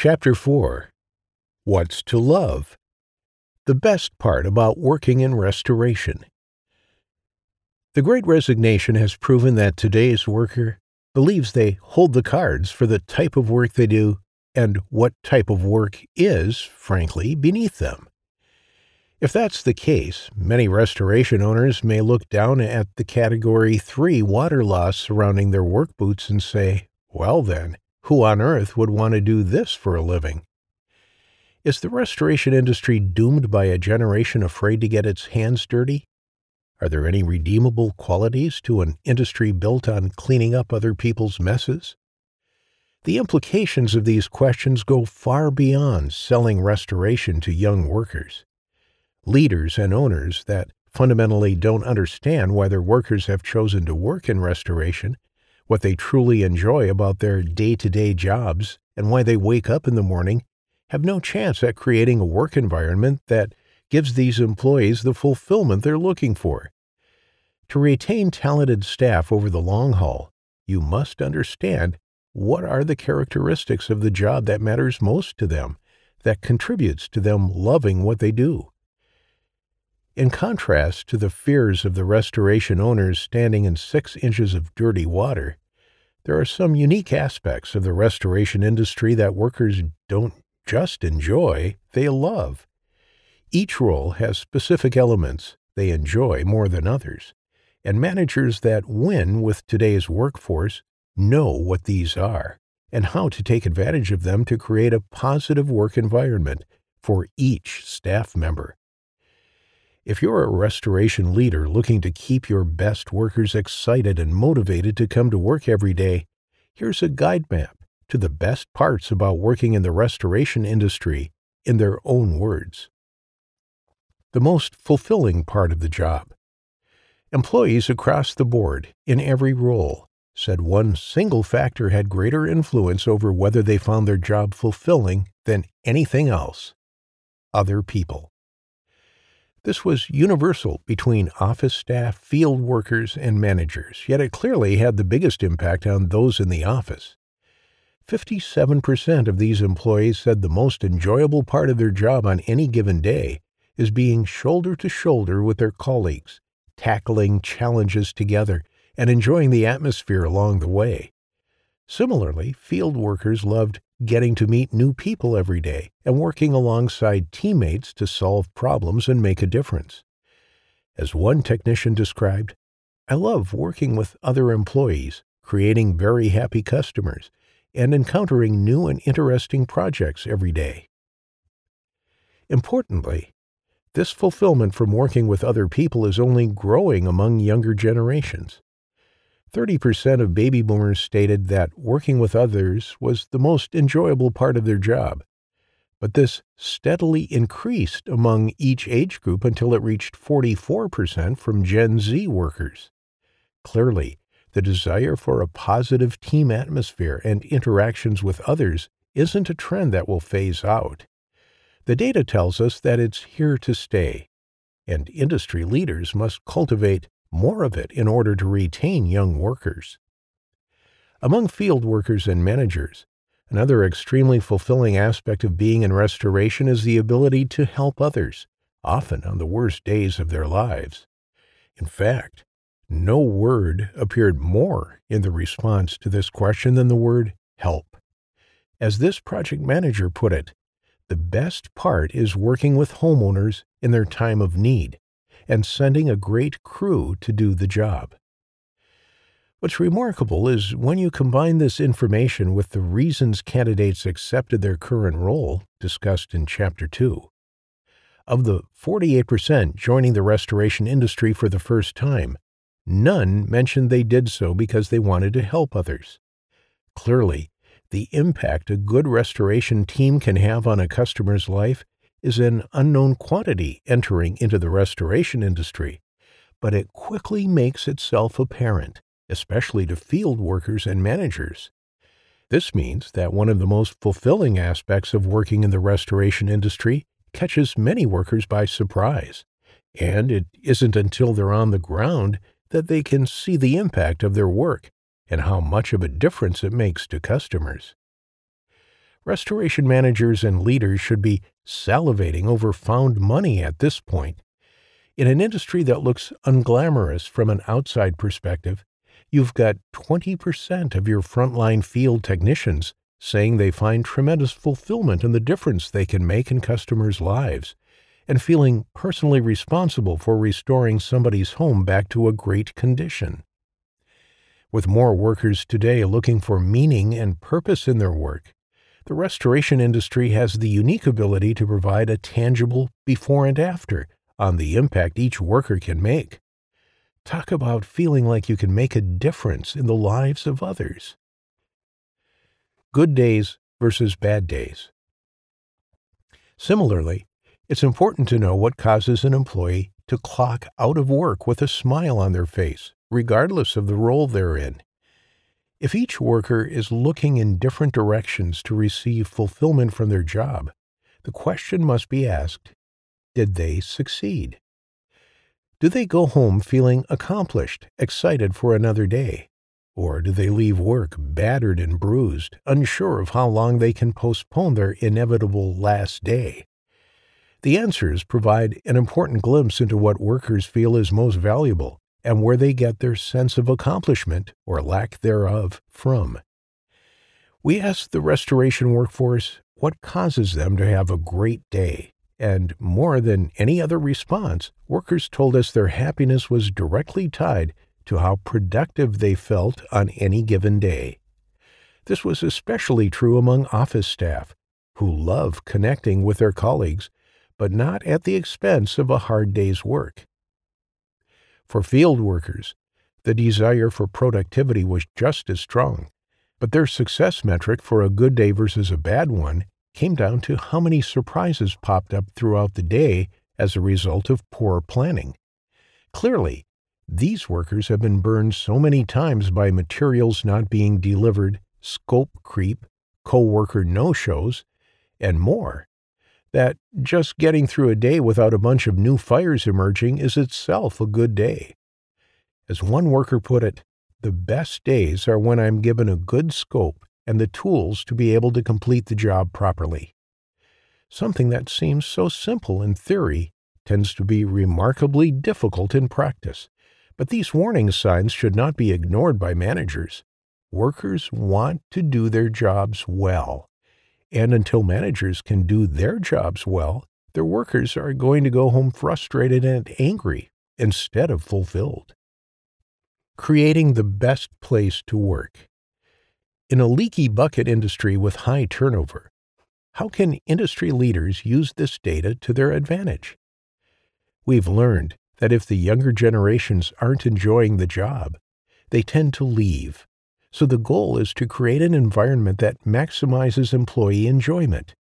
Chapter 4 What's to Love? The best part about working in restoration. The great resignation has proven that today's worker believes they hold the cards for the type of work they do and what type of work is, frankly, beneath them. If that's the case, many restoration owners may look down at the Category 3 water loss surrounding their work boots and say, well then, who on earth would want to do this for a living? Is the restoration industry doomed by a generation afraid to get its hands dirty? Are there any redeemable qualities to an industry built on cleaning up other people's messes? The implications of these questions go far beyond selling restoration to young workers leaders and owners that fundamentally don't understand why their workers have chosen to work in restoration, what they truly enjoy about their day to day jobs, and why they wake up in the morning, have no chance at creating a work environment that gives these employees the fulfillment they're looking for. To retain talented staff over the long haul, you must understand what are the characteristics of the job that matters most to them, that contributes to them loving what they do. In contrast to the fears of the restoration owners standing in six inches of dirty water, there are some unique aspects of the restoration industry that workers don't just enjoy, they love. Each role has specific elements they enjoy more than others, and managers that win with today's workforce know what these are and how to take advantage of them to create a positive work environment for each staff member. If you're a restoration leader looking to keep your best workers excited and motivated to come to work every day, here's a guide map to the best parts about working in the restoration industry in their own words. The most fulfilling part of the job. Employees across the board, in every role, said one single factor had greater influence over whether they found their job fulfilling than anything else other people. This was universal between office staff, field workers, and managers, yet it clearly had the biggest impact on those in the office. 57% of these employees said the most enjoyable part of their job on any given day is being shoulder to shoulder with their colleagues, tackling challenges together, and enjoying the atmosphere along the way. Similarly, field workers loved getting to meet new people every day and working alongside teammates to solve problems and make a difference. As one technician described, I love working with other employees, creating very happy customers, and encountering new and interesting projects every day. Importantly, this fulfillment from working with other people is only growing among younger generations. 30% of baby boomers stated that working with others was the most enjoyable part of their job. But this steadily increased among each age group until it reached 44% from Gen Z workers. Clearly, the desire for a positive team atmosphere and interactions with others isn't a trend that will phase out. The data tells us that it's here to stay, and industry leaders must cultivate more of it in order to retain young workers. Among field workers and managers, another extremely fulfilling aspect of being in restoration is the ability to help others, often on the worst days of their lives. In fact, no word appeared more in the response to this question than the word help. As this project manager put it, the best part is working with homeowners in their time of need and sending a great crew to do the job. What's remarkable is when you combine this information with the reasons candidates accepted their current role, discussed in Chapter 2. Of the 48% joining the restoration industry for the first time, none mentioned they did so because they wanted to help others. Clearly, the impact a good restoration team can have on a customer's life is an unknown quantity entering into the restoration industry, but it quickly makes itself apparent, especially to field workers and managers. This means that one of the most fulfilling aspects of working in the restoration industry catches many workers by surprise, and it isn't until they're on the ground that they can see the impact of their work and how much of a difference it makes to customers. Restoration managers and leaders should be salivating over found money at this point. In an industry that looks unglamorous from an outside perspective, you've got 20% of your frontline field technicians saying they find tremendous fulfillment in the difference they can make in customers' lives and feeling personally responsible for restoring somebody's home back to a great condition. With more workers today looking for meaning and purpose in their work, the restoration industry has the unique ability to provide a tangible before and after on the impact each worker can make. Talk about feeling like you can make a difference in the lives of others. Good days versus bad days. Similarly, it's important to know what causes an employee to clock out of work with a smile on their face, regardless of the role they're in. If each worker is looking in different directions to receive fulfillment from their job, the question must be asked Did they succeed? Do they go home feeling accomplished, excited for another day? Or do they leave work battered and bruised, unsure of how long they can postpone their inevitable last day? The answers provide an important glimpse into what workers feel is most valuable and where they get their sense of accomplishment or lack thereof from. We asked the restoration workforce what causes them to have a great day, and more than any other response, workers told us their happiness was directly tied to how productive they felt on any given day. This was especially true among office staff, who love connecting with their colleagues, but not at the expense of a hard day's work. For field workers, the desire for productivity was just as strong, but their success metric for a good day versus a bad one came down to how many surprises popped up throughout the day as a result of poor planning. Clearly, these workers have been burned so many times by materials not being delivered, scope creep, co-worker no-shows, and more that just getting through a day without a bunch of new fires emerging is itself a good day. As one worker put it, the best days are when I'm given a good scope and the tools to be able to complete the job properly. Something that seems so simple in theory tends to be remarkably difficult in practice. But these warning signs should not be ignored by managers. Workers want to do their jobs well. And until managers can do their jobs well, their workers are going to go home frustrated and angry instead of fulfilled. Creating the best place to work. In a leaky bucket industry with high turnover, how can industry leaders use this data to their advantage? We've learned that if the younger generations aren't enjoying the job, they tend to leave so the goal is to create an environment that maximizes employee enjoyment.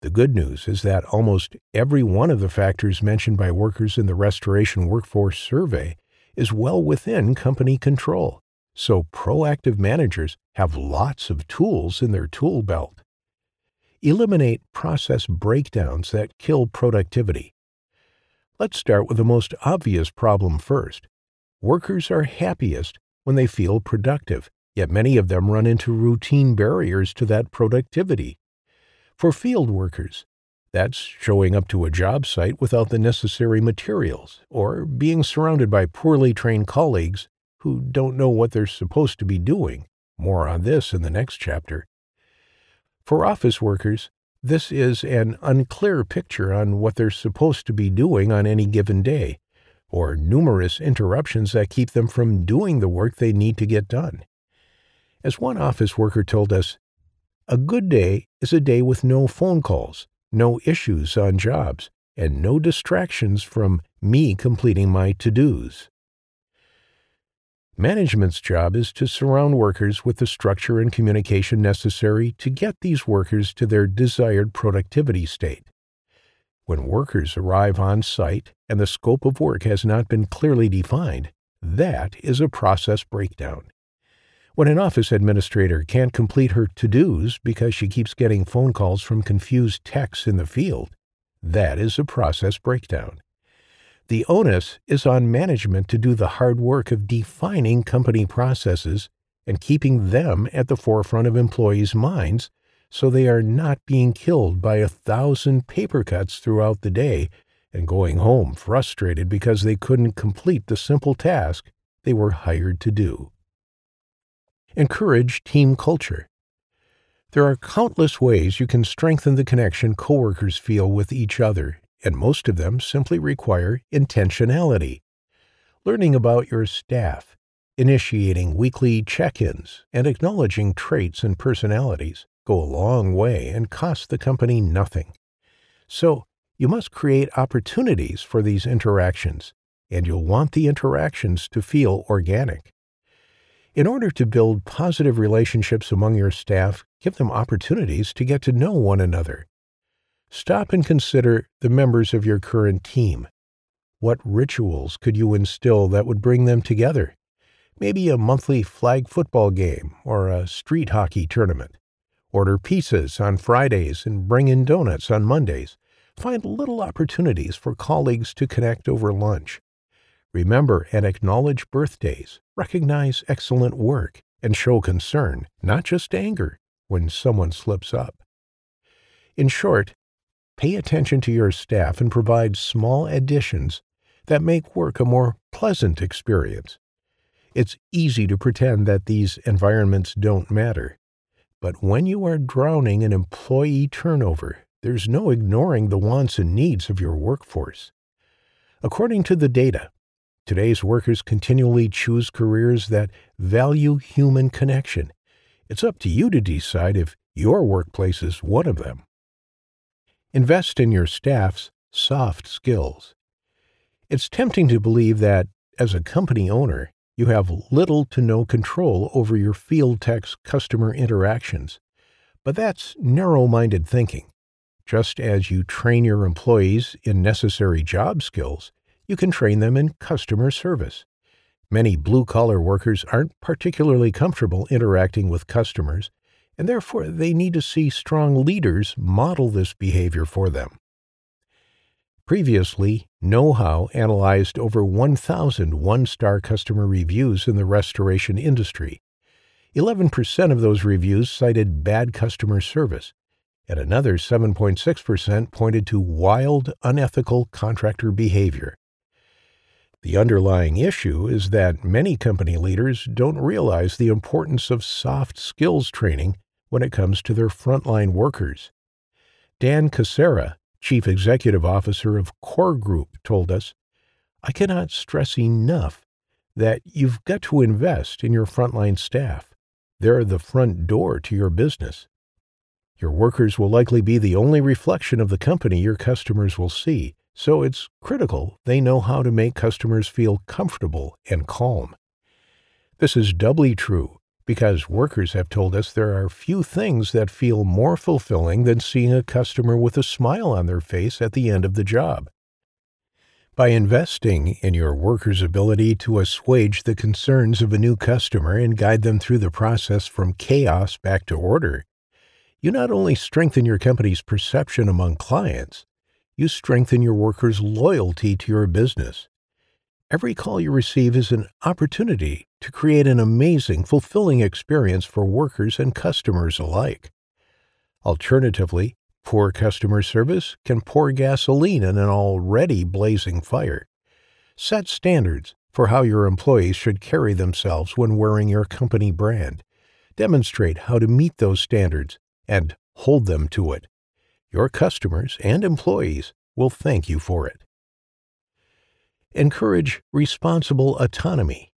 The good news is that almost every one of the factors mentioned by workers in the Restoration Workforce Survey is well within company control, so proactive managers have lots of tools in their tool belt. Eliminate process breakdowns that kill productivity. Let's start with the most obvious problem first. Workers are happiest when they feel productive Yet many of them run into routine barriers to that productivity. For field workers, that's showing up to a job site without the necessary materials or being surrounded by poorly trained colleagues who don't know what they're supposed to be doing. More on this in the next chapter. For office workers, this is an unclear picture on what they're supposed to be doing on any given day, or numerous interruptions that keep them from doing the work they need to get done. As one office worker told us, a good day is a day with no phone calls, no issues on jobs, and no distractions from me completing my to dos. Management's job is to surround workers with the structure and communication necessary to get these workers to their desired productivity state. When workers arrive on site and the scope of work has not been clearly defined, that is a process breakdown. When an office administrator can't complete her to dos because she keeps getting phone calls from confused techs in the field, that is a process breakdown. The onus is on management to do the hard work of defining company processes and keeping them at the forefront of employees' minds so they are not being killed by a thousand paper cuts throughout the day and going home frustrated because they couldn't complete the simple task they were hired to do. Encourage team culture. There are countless ways you can strengthen the connection coworkers feel with each other, and most of them simply require intentionality. Learning about your staff, initiating weekly check ins, and acknowledging traits and personalities go a long way and cost the company nothing. So, you must create opportunities for these interactions, and you'll want the interactions to feel organic. In order to build positive relationships among your staff, give them opportunities to get to know one another. Stop and consider the members of your current team. What rituals could you instill that would bring them together? Maybe a monthly flag football game or a street hockey tournament. Order pizzas on Fridays and bring in donuts on Mondays. Find little opportunities for colleagues to connect over lunch. Remember and acknowledge birthdays, recognize excellent work, and show concern, not just anger, when someone slips up. In short, pay attention to your staff and provide small additions that make work a more pleasant experience. It's easy to pretend that these environments don't matter. But when you are drowning in employee turnover, there's no ignoring the wants and needs of your workforce. According to the data, Today's workers continually choose careers that value human connection. It's up to you to decide if your workplace is one of them. Invest in your staff's soft skills. It's tempting to believe that, as a company owner, you have little to no control over your field tech's customer interactions. But that's narrow minded thinking. Just as you train your employees in necessary job skills, you can train them in customer service. Many blue collar workers aren't particularly comfortable interacting with customers, and therefore they need to see strong leaders model this behavior for them. Previously, KnowHow analyzed over 1,000 one star customer reviews in the restoration industry. 11% of those reviews cited bad customer service, and another 7.6% pointed to wild, unethical contractor behavior. The underlying issue is that many company leaders don't realize the importance of soft skills training when it comes to their frontline workers. Dan Cassara, Chief Executive Officer of Core Group, told us, I cannot stress enough that you've got to invest in your frontline staff. They're the front door to your business. Your workers will likely be the only reflection of the company your customers will see, so it's critical they know how to make customers feel comfortable and calm. This is doubly true because workers have told us there are few things that feel more fulfilling than seeing a customer with a smile on their face at the end of the job. By investing in your workers' ability to assuage the concerns of a new customer and guide them through the process from chaos back to order, you not only strengthen your company's perception among clients, you strengthen your workers' loyalty to your business. Every call you receive is an opportunity to create an amazing, fulfilling experience for workers and customers alike. Alternatively, poor customer service can pour gasoline in an already blazing fire. Set standards for how your employees should carry themselves when wearing your company brand. Demonstrate how to meet those standards and hold them to it your customers and employees will thank you for it. Encourage responsible autonomy.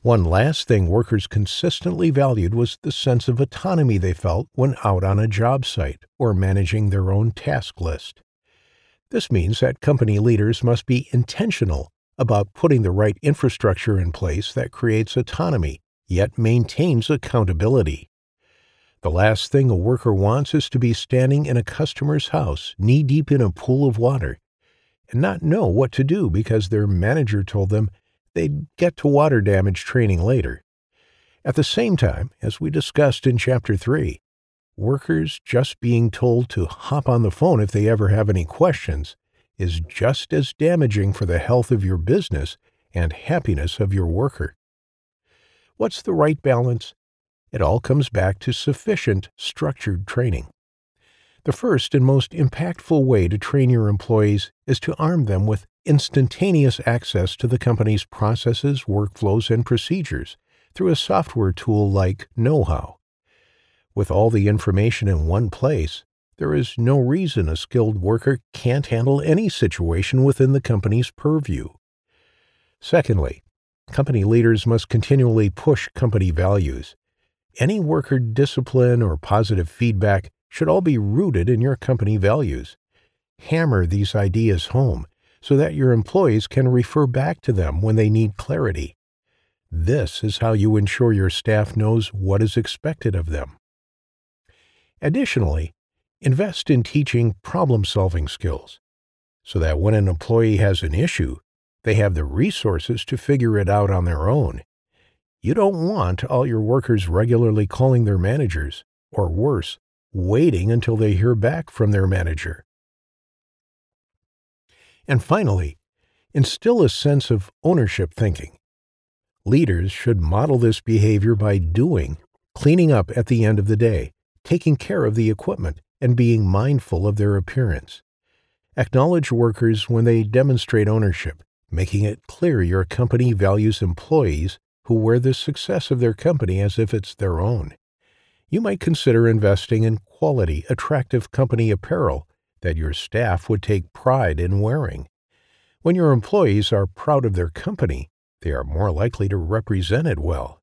One last thing workers consistently valued was the sense of autonomy they felt when out on a job site or managing their own task list. This means that company leaders must be intentional about putting the right infrastructure in place that creates autonomy yet maintains accountability. The last thing a worker wants is to be standing in a customer's house, knee deep in a pool of water, and not know what to do because their manager told them they'd get to water damage training later. At the same time, as we discussed in Chapter 3, workers just being told to hop on the phone if they ever have any questions is just as damaging for the health of your business and happiness of your worker. What's the right balance? It all comes back to sufficient structured training. The first and most impactful way to train your employees is to arm them with instantaneous access to the company's processes, workflows, and procedures through a software tool like KnowHow. With all the information in one place, there is no reason a skilled worker can't handle any situation within the company's purview. Secondly, company leaders must continually push company values. Any worker discipline or positive feedback should all be rooted in your company values. Hammer these ideas home so that your employees can refer back to them when they need clarity. This is how you ensure your staff knows what is expected of them. Additionally, invest in teaching problem solving skills so that when an employee has an issue, they have the resources to figure it out on their own. You don't want all your workers regularly calling their managers, or worse, waiting until they hear back from their manager. And finally, instill a sense of ownership thinking. Leaders should model this behavior by doing, cleaning up at the end of the day, taking care of the equipment, and being mindful of their appearance. Acknowledge workers when they demonstrate ownership, making it clear your company values employees who wear the success of their company as if it's their own you might consider investing in quality, attractive company apparel that your staff would take pride in wearing. When your employees are proud of their company, they are more likely to represent it well.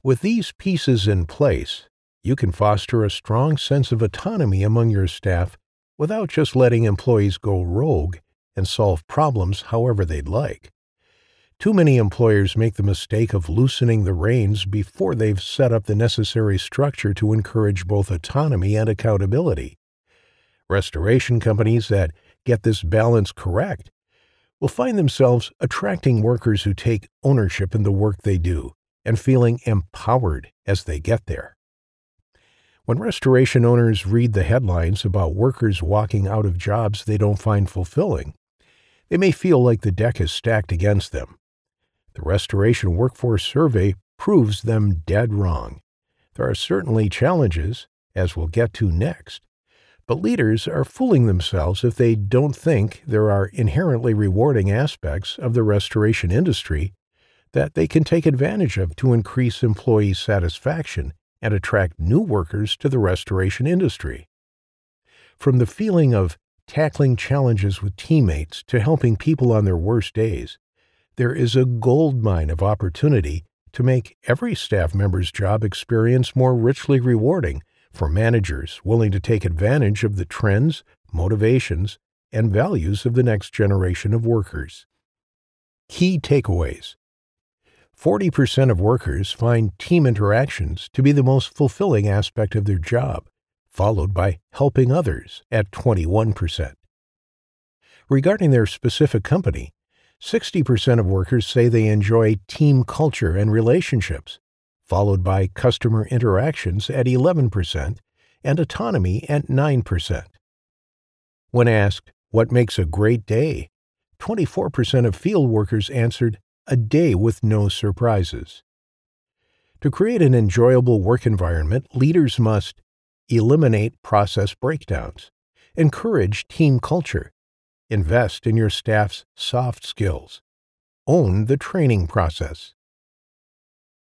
With these pieces in place, you can foster a strong sense of autonomy among your staff without just letting employees go rogue and solve problems however they'd like. Too many employers make the mistake of loosening the reins before they've set up the necessary structure to encourage both autonomy and accountability. Restoration companies that get this balance correct will find themselves attracting workers who take ownership in the work they do and feeling empowered as they get there. When restoration owners read the headlines about workers walking out of jobs they don't find fulfilling, they may feel like the deck is stacked against them. The Restoration Workforce Survey proves them dead wrong. There are certainly challenges, as we'll get to next, but leaders are fooling themselves if they don't think there are inherently rewarding aspects of the restoration industry that they can take advantage of to increase employee satisfaction and attract new workers to the restoration industry. From the feeling of tackling challenges with teammates to helping people on their worst days, there is a gold mine of opportunity to make every staff member's job experience more richly rewarding for managers willing to take advantage of the trends, motivations, and values of the next generation of workers. Key takeaways 40% of workers find team interactions to be the most fulfilling aspect of their job, followed by helping others at 21%. Regarding their specific company, 60% of workers say they enjoy team culture and relationships, followed by customer interactions at 11% and autonomy at 9%. When asked what makes a great day, 24% of field workers answered a day with no surprises. To create an enjoyable work environment, leaders must eliminate process breakdowns, encourage team culture, Invest in your staff's soft skills. Own the training process.